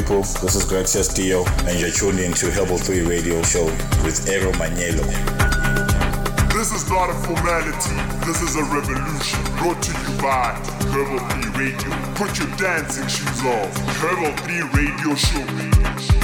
people? This is Gracias Dio, and you're tuned in to Herbal 3 Radio Show with Ero Manielo. This is not a formality, this is a revolution. Brought to you by Herbal 3 Radio. Put your dancing shoes on. Herbal 3 Radio Show.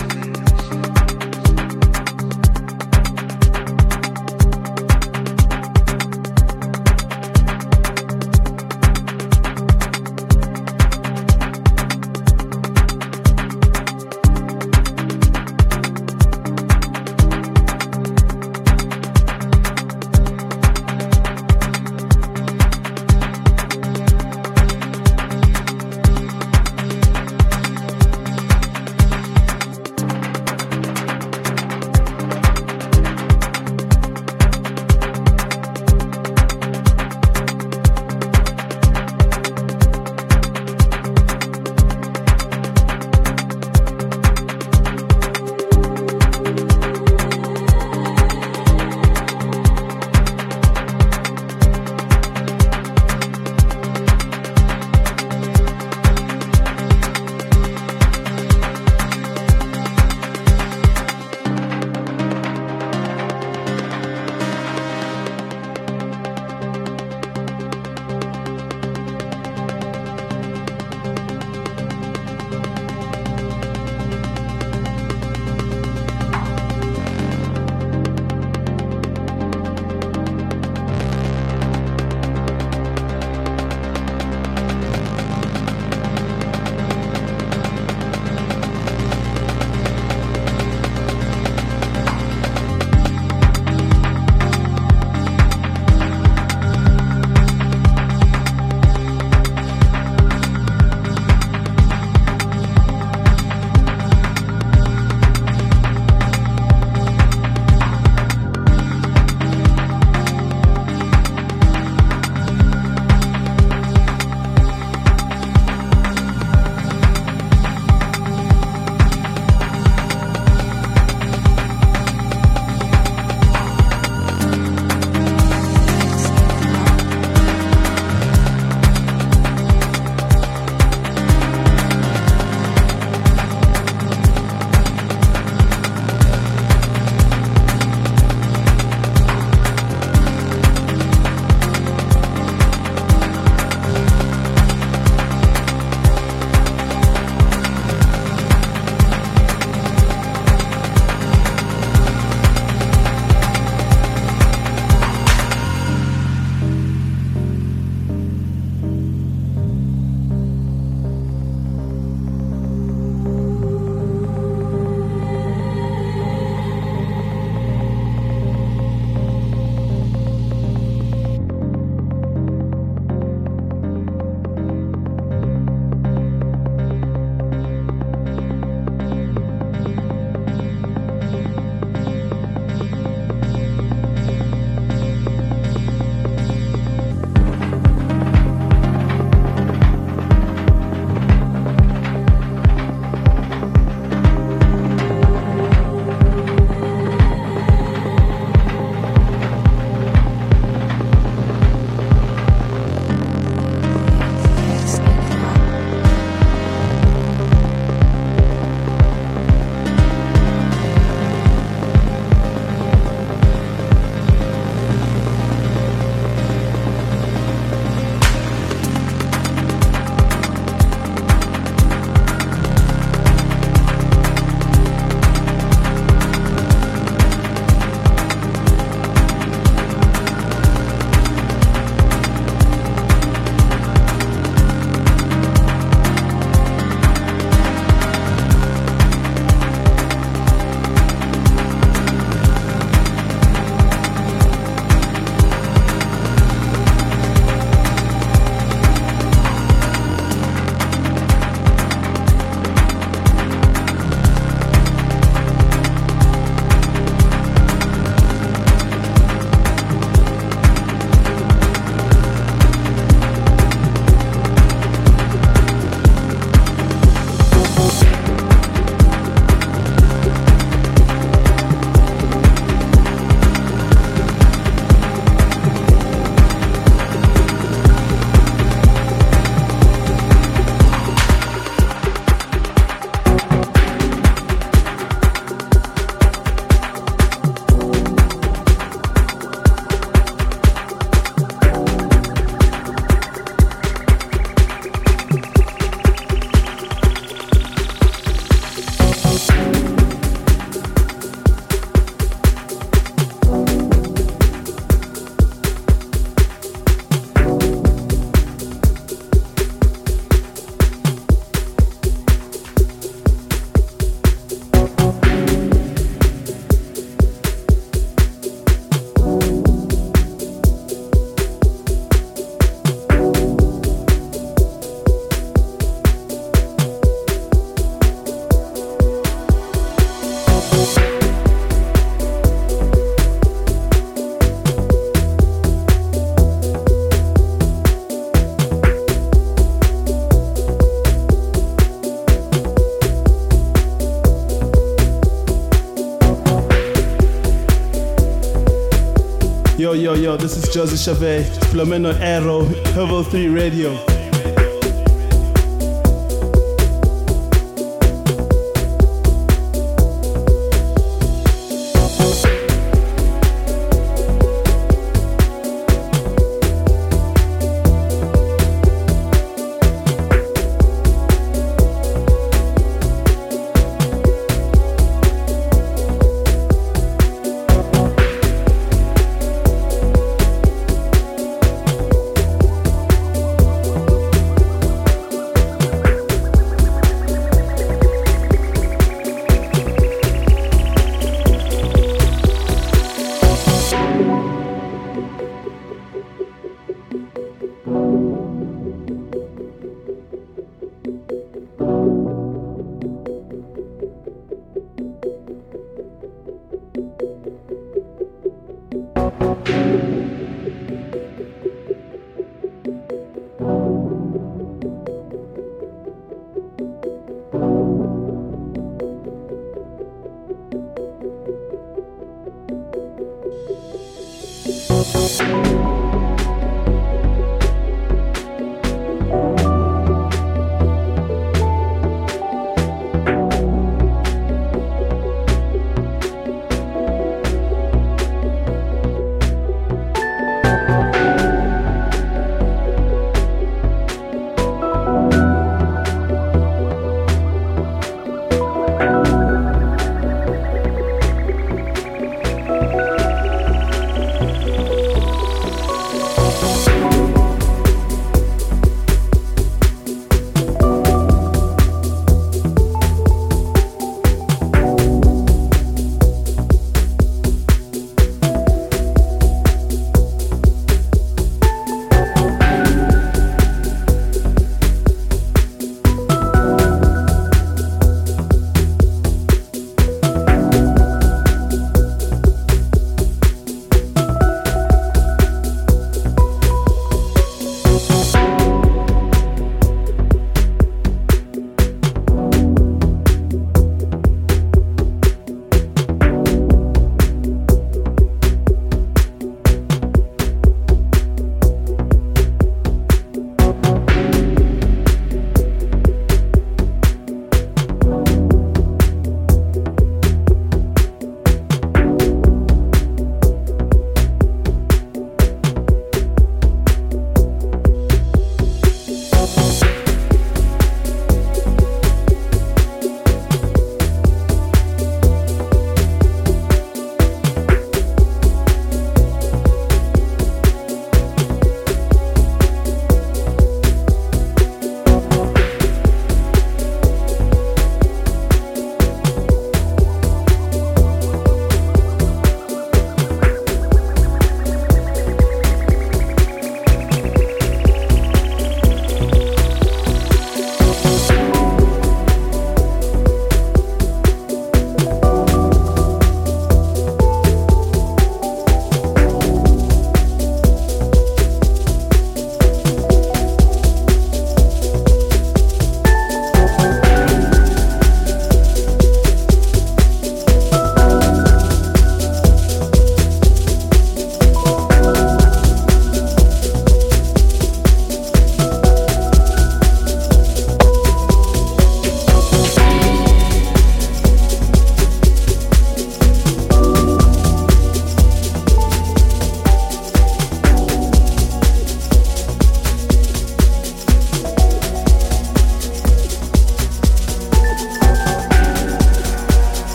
Yo, this is Joseph Chavez, Flamenco Arrow, Herbal 3 Radio.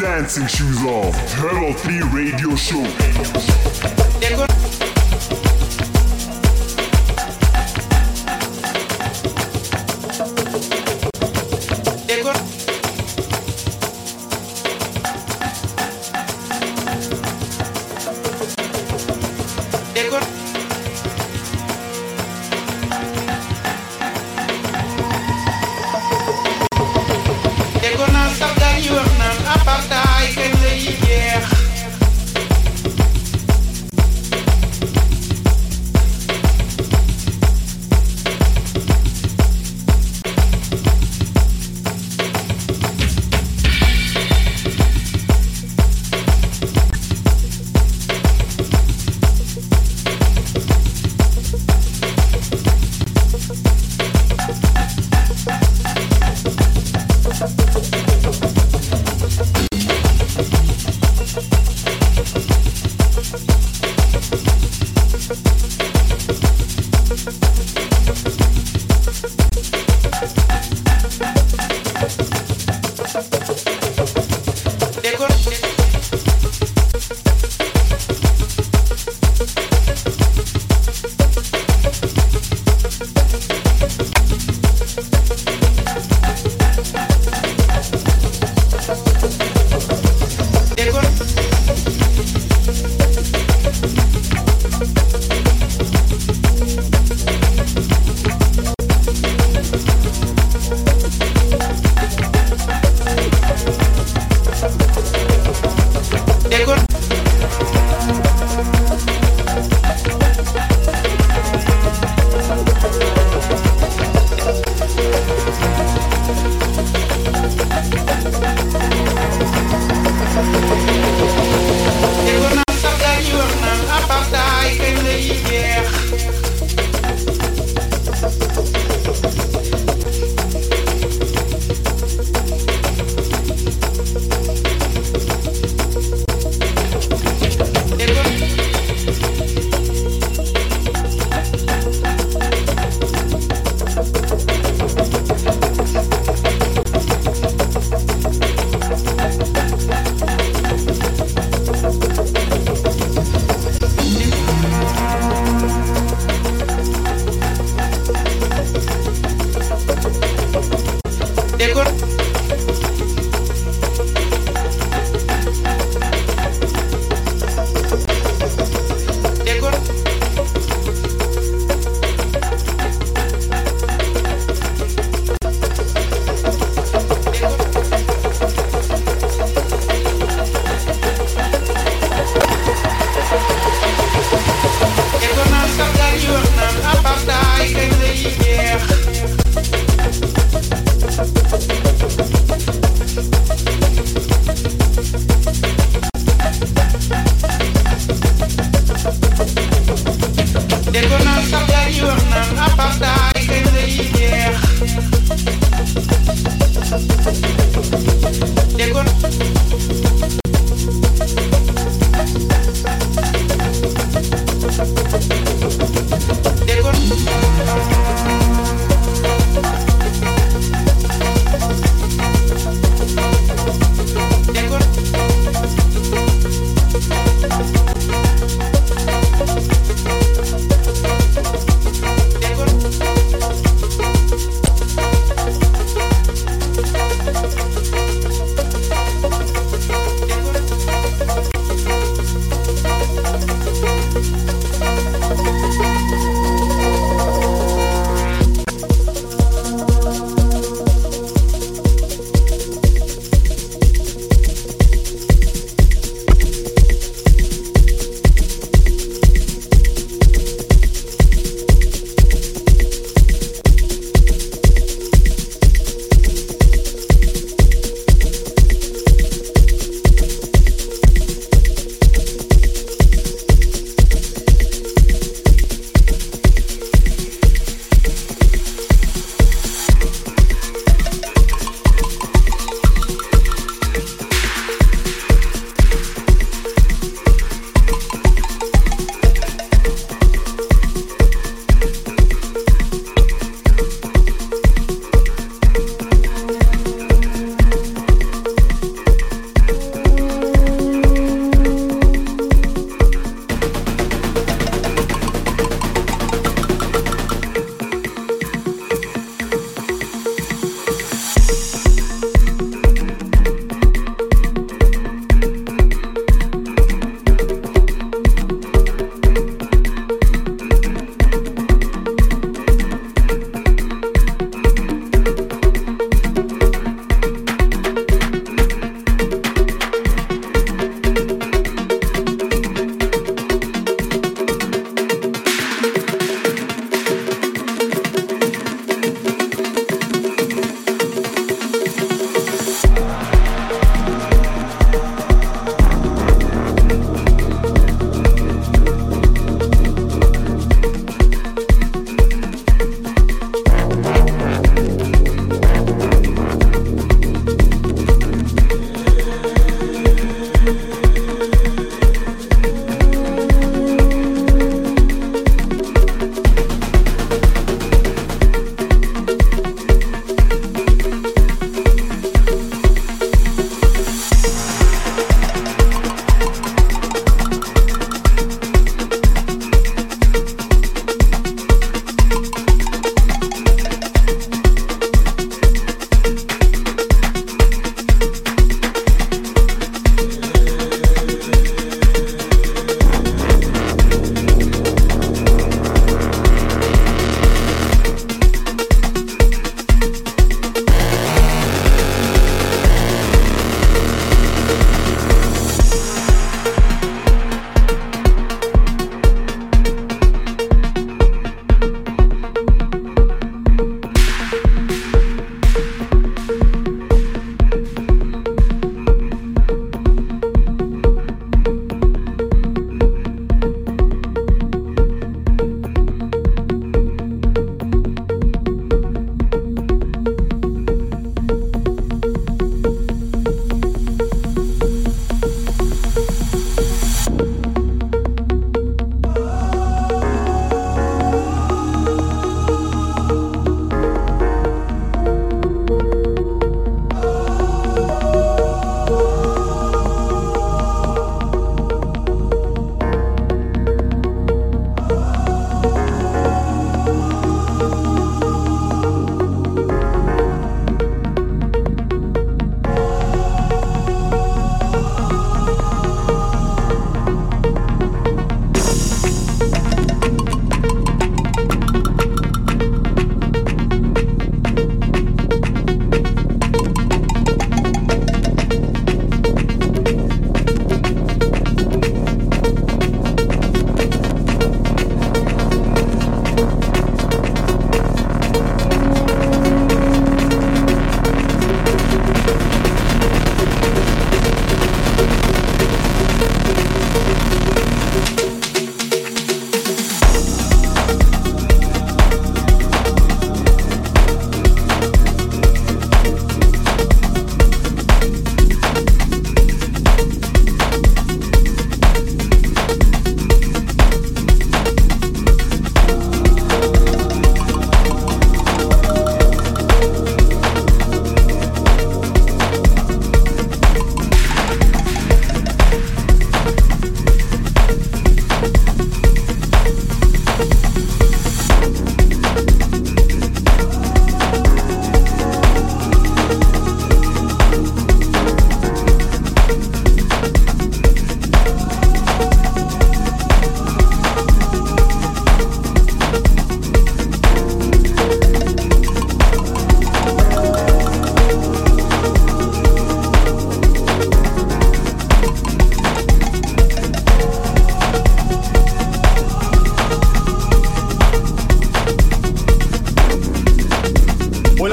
Dancing shoes off. Herbal 3 Radio Show.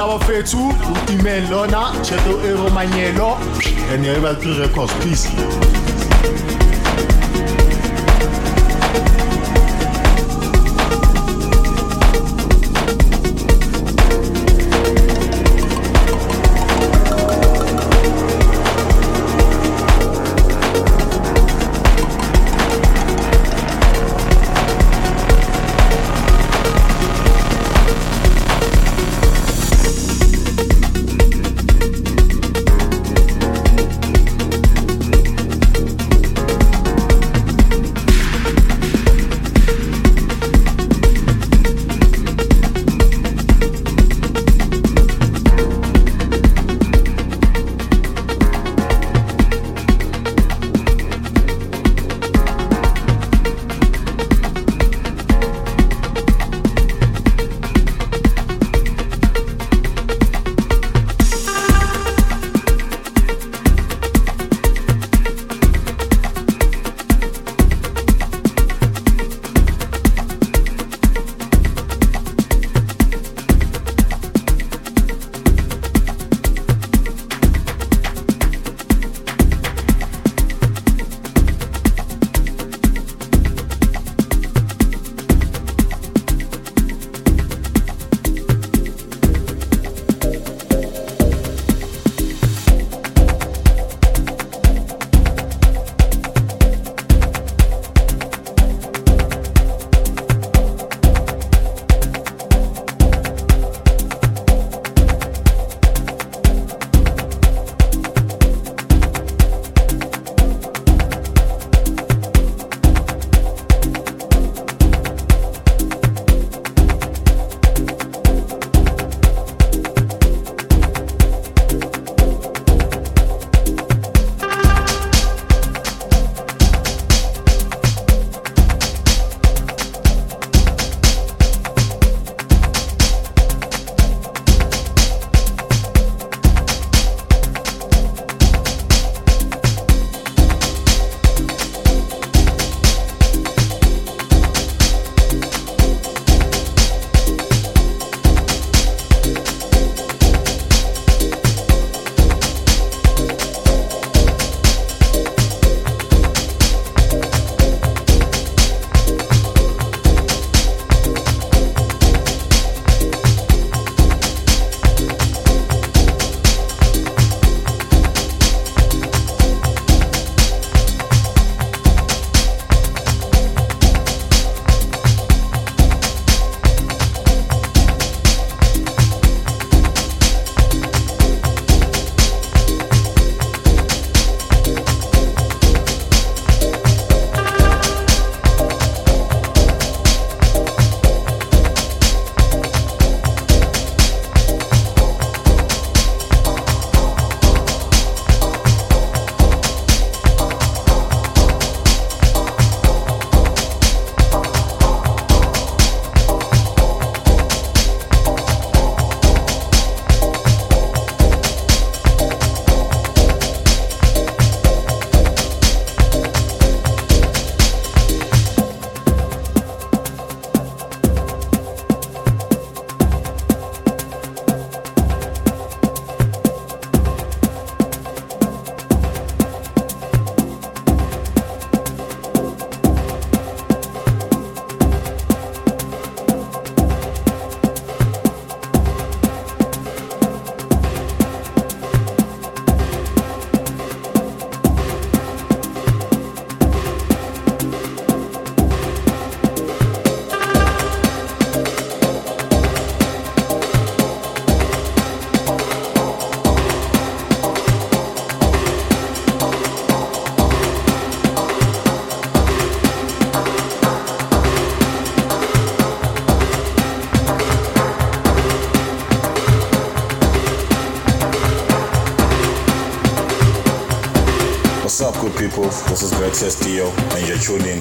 Bafethu utimeni lona cheto eromanyelo and Rebel 3 Records peace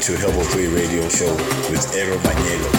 to Herbal 3 Radio Show with Aaron Manielo.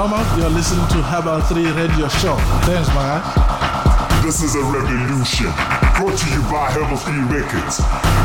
You're listening to Herbal 3 Radio Show. Thanks, guy. This is a revolution. Brought to you by Herbal 3 Records.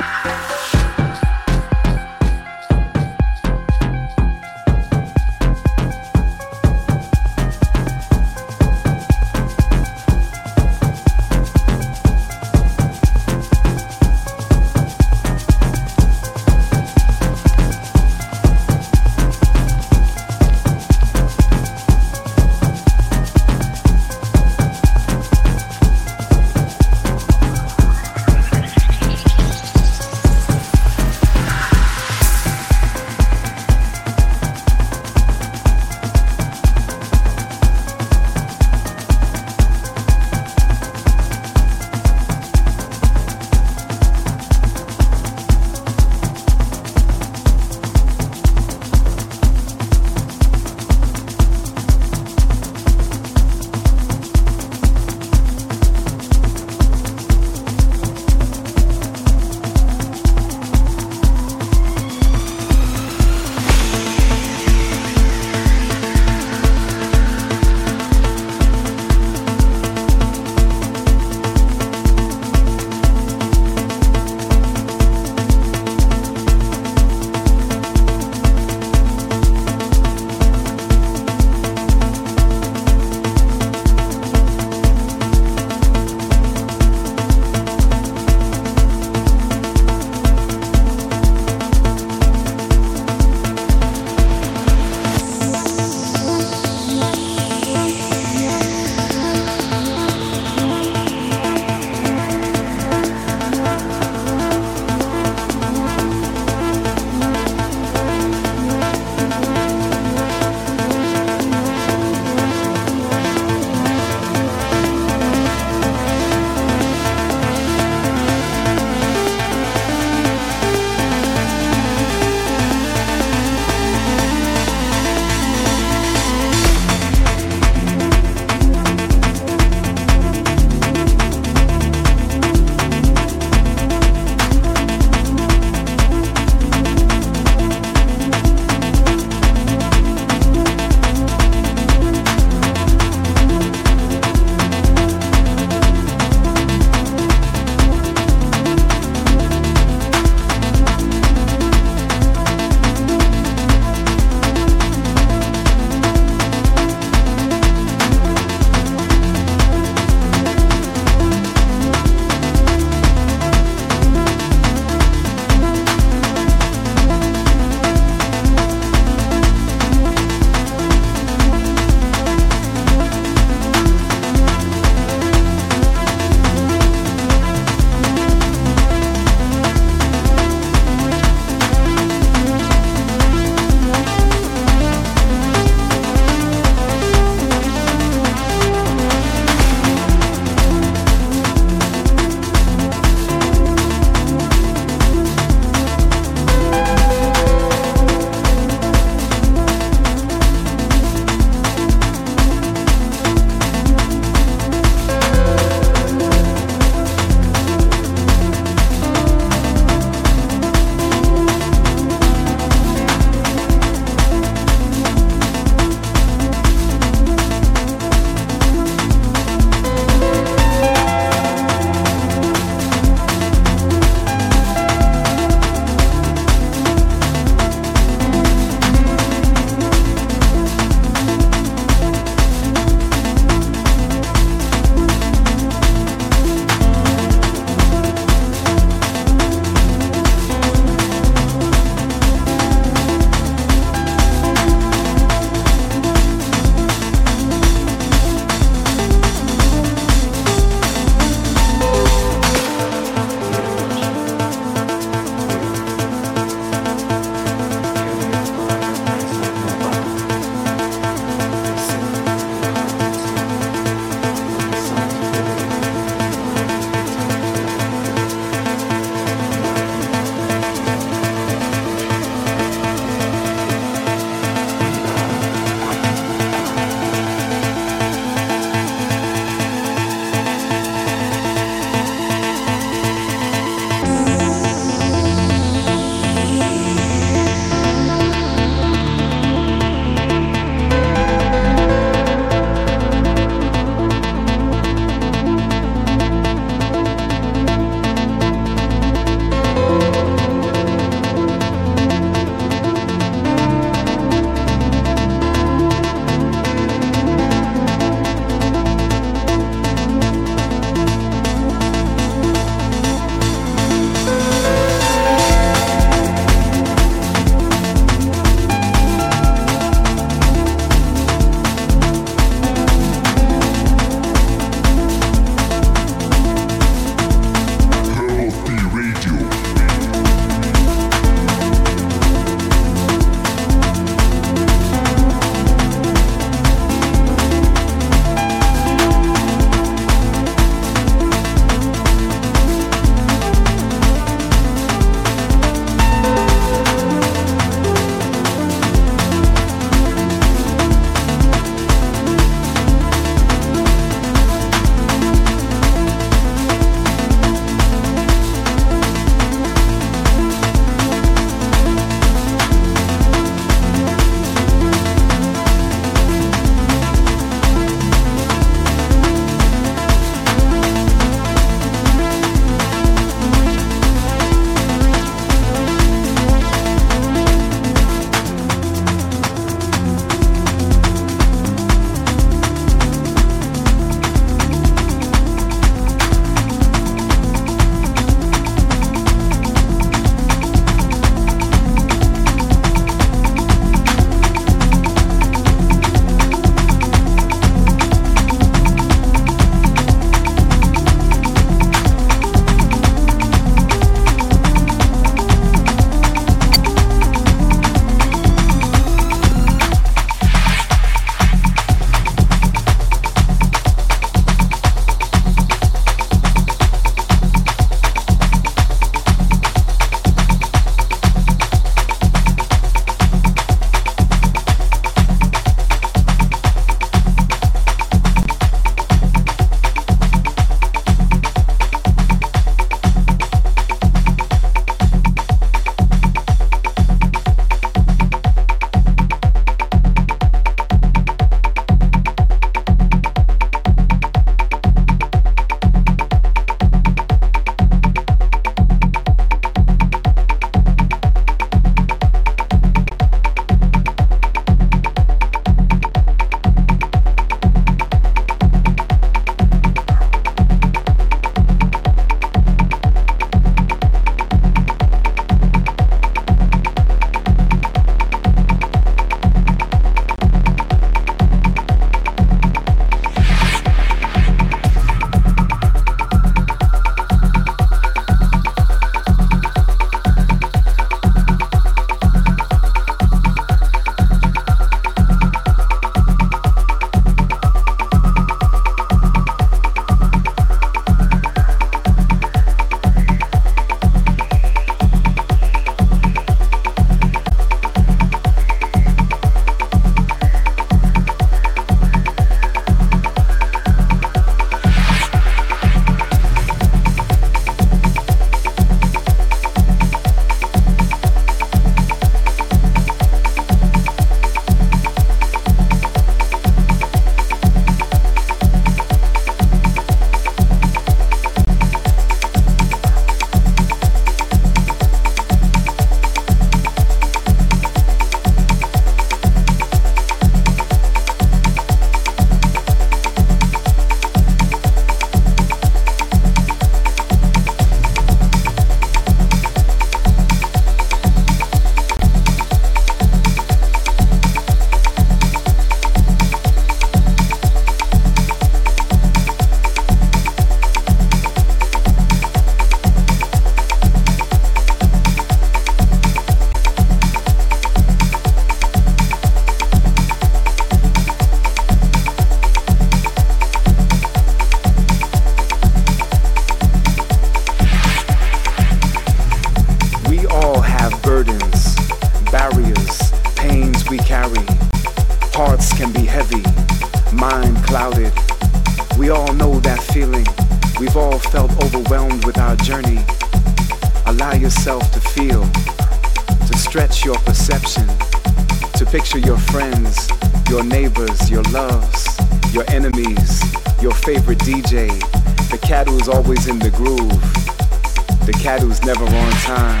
Never on time,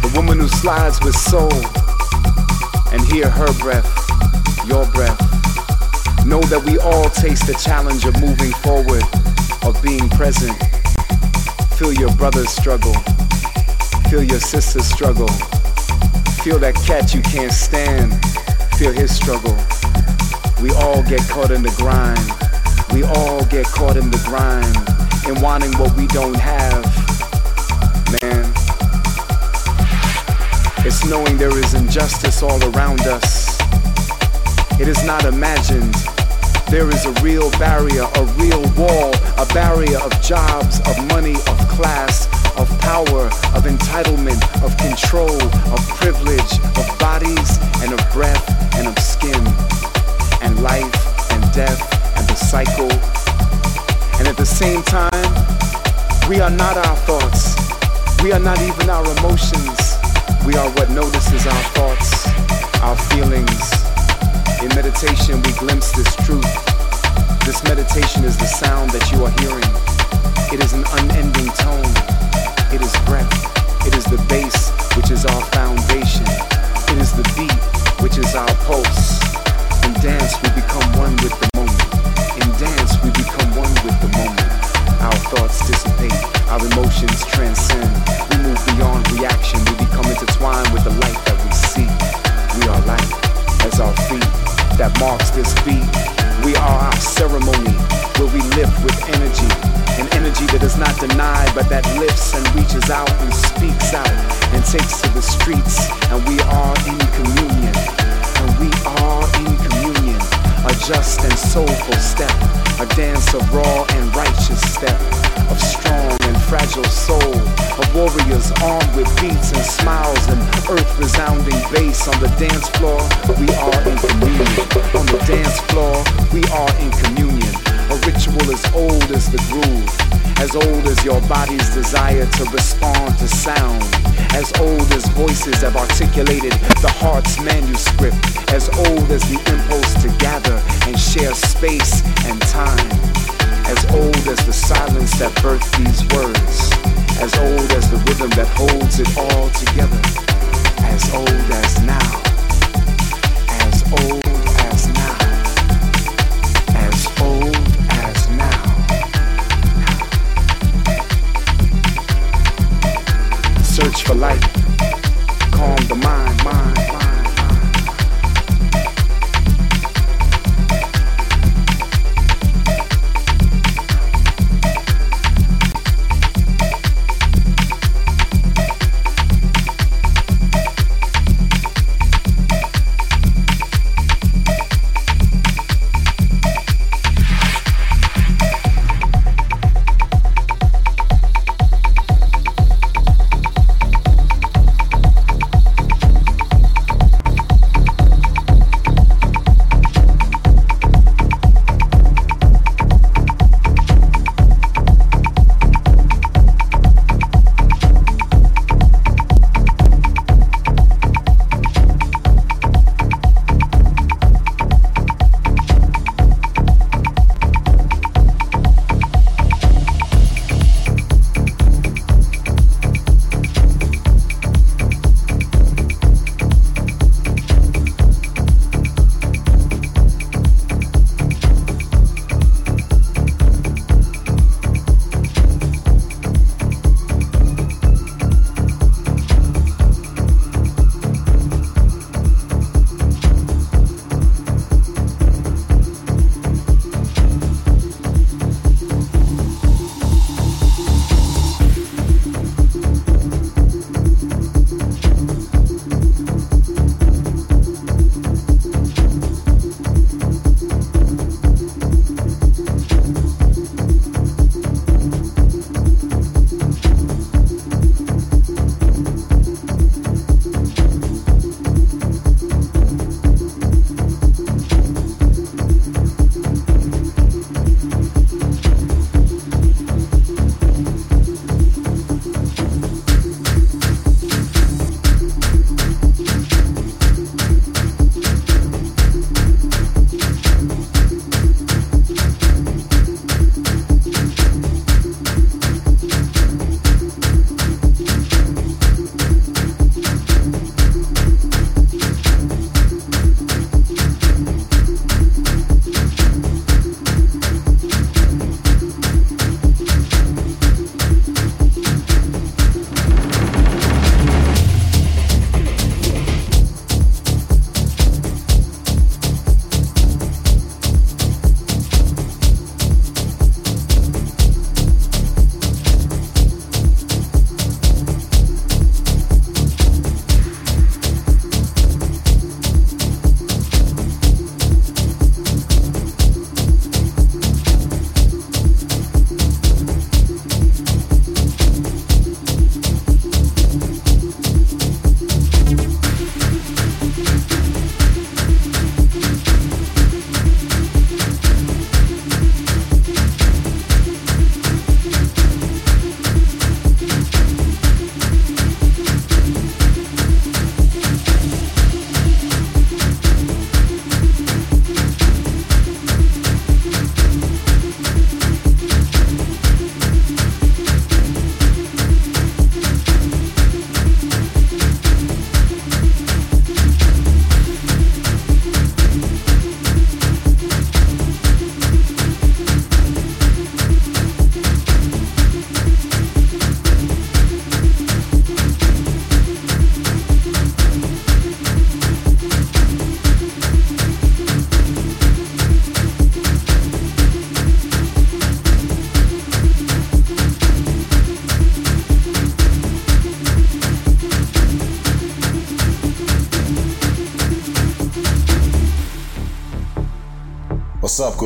the woman who slides with soul, and hear her breath, your breath. Know that we all taste the challenge of moving forward, of being present. Feel your brother's struggle. Feel your sister's struggle. Feel that cat you can't stand. Feel his struggle. We all get caught in the grind. We all get caught in the grind. In wanting what we don't have. It's knowing there is injustice all around us. It is not imagined. There is a real barrier, a real wall, a barrier of jobs, of money, of class, of power, of entitlement, of control, of privilege, of bodies and of breath and of skin, and life and death and the cycle. And at the same time, we are not our thoughts. We are not even our emotions. We are what notices our thoughts, our feelings. In meditation, we glimpse this truth. This meditation is the sound that you are hearing. It is an unending tone. It is breath. It is the bass, which is our foundation. It is the beat, which is our pulse. In dance, we become one with the moment. In dance, we become one with the moment. Our thoughts dissipate. Our emotions transcend. That marks this beat. We are our ceremony where we lift with energy. An energy that is not denied, but that lifts and reaches out and speaks out and takes to the streets. And we are in communion. And we are in communion. A just and soulful step. A dance of raw and righteous step. Of strong fragile soul. Of warriors armed with beats and smiles and earth resounding bass on the dance floor. We are in communion. On the dance floor, we are in communion. A ritual as old as the groove, as old as your body's desire to respond to sound, as old as voices have articulated the heart's manuscript, as old as the impulse to gather and share space and time, as old as the silence that birthed these words, as old as the rhythm that holds it all together, as old as now, as old as now, as old as now. Search for light, calm the mind.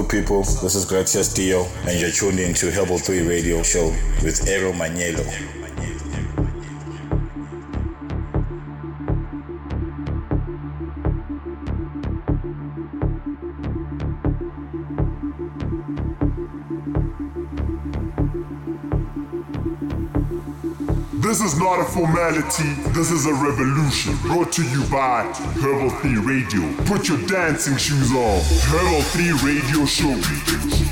Good people? This is Gratias Dio, and you're tuned in to Herbal 3 Radio Show with Ero Manielo. Formality, this is a revolution. Brought to you by Herbal 3 Radio. Put your dancing shoes on. Herbal 3 Radio Show.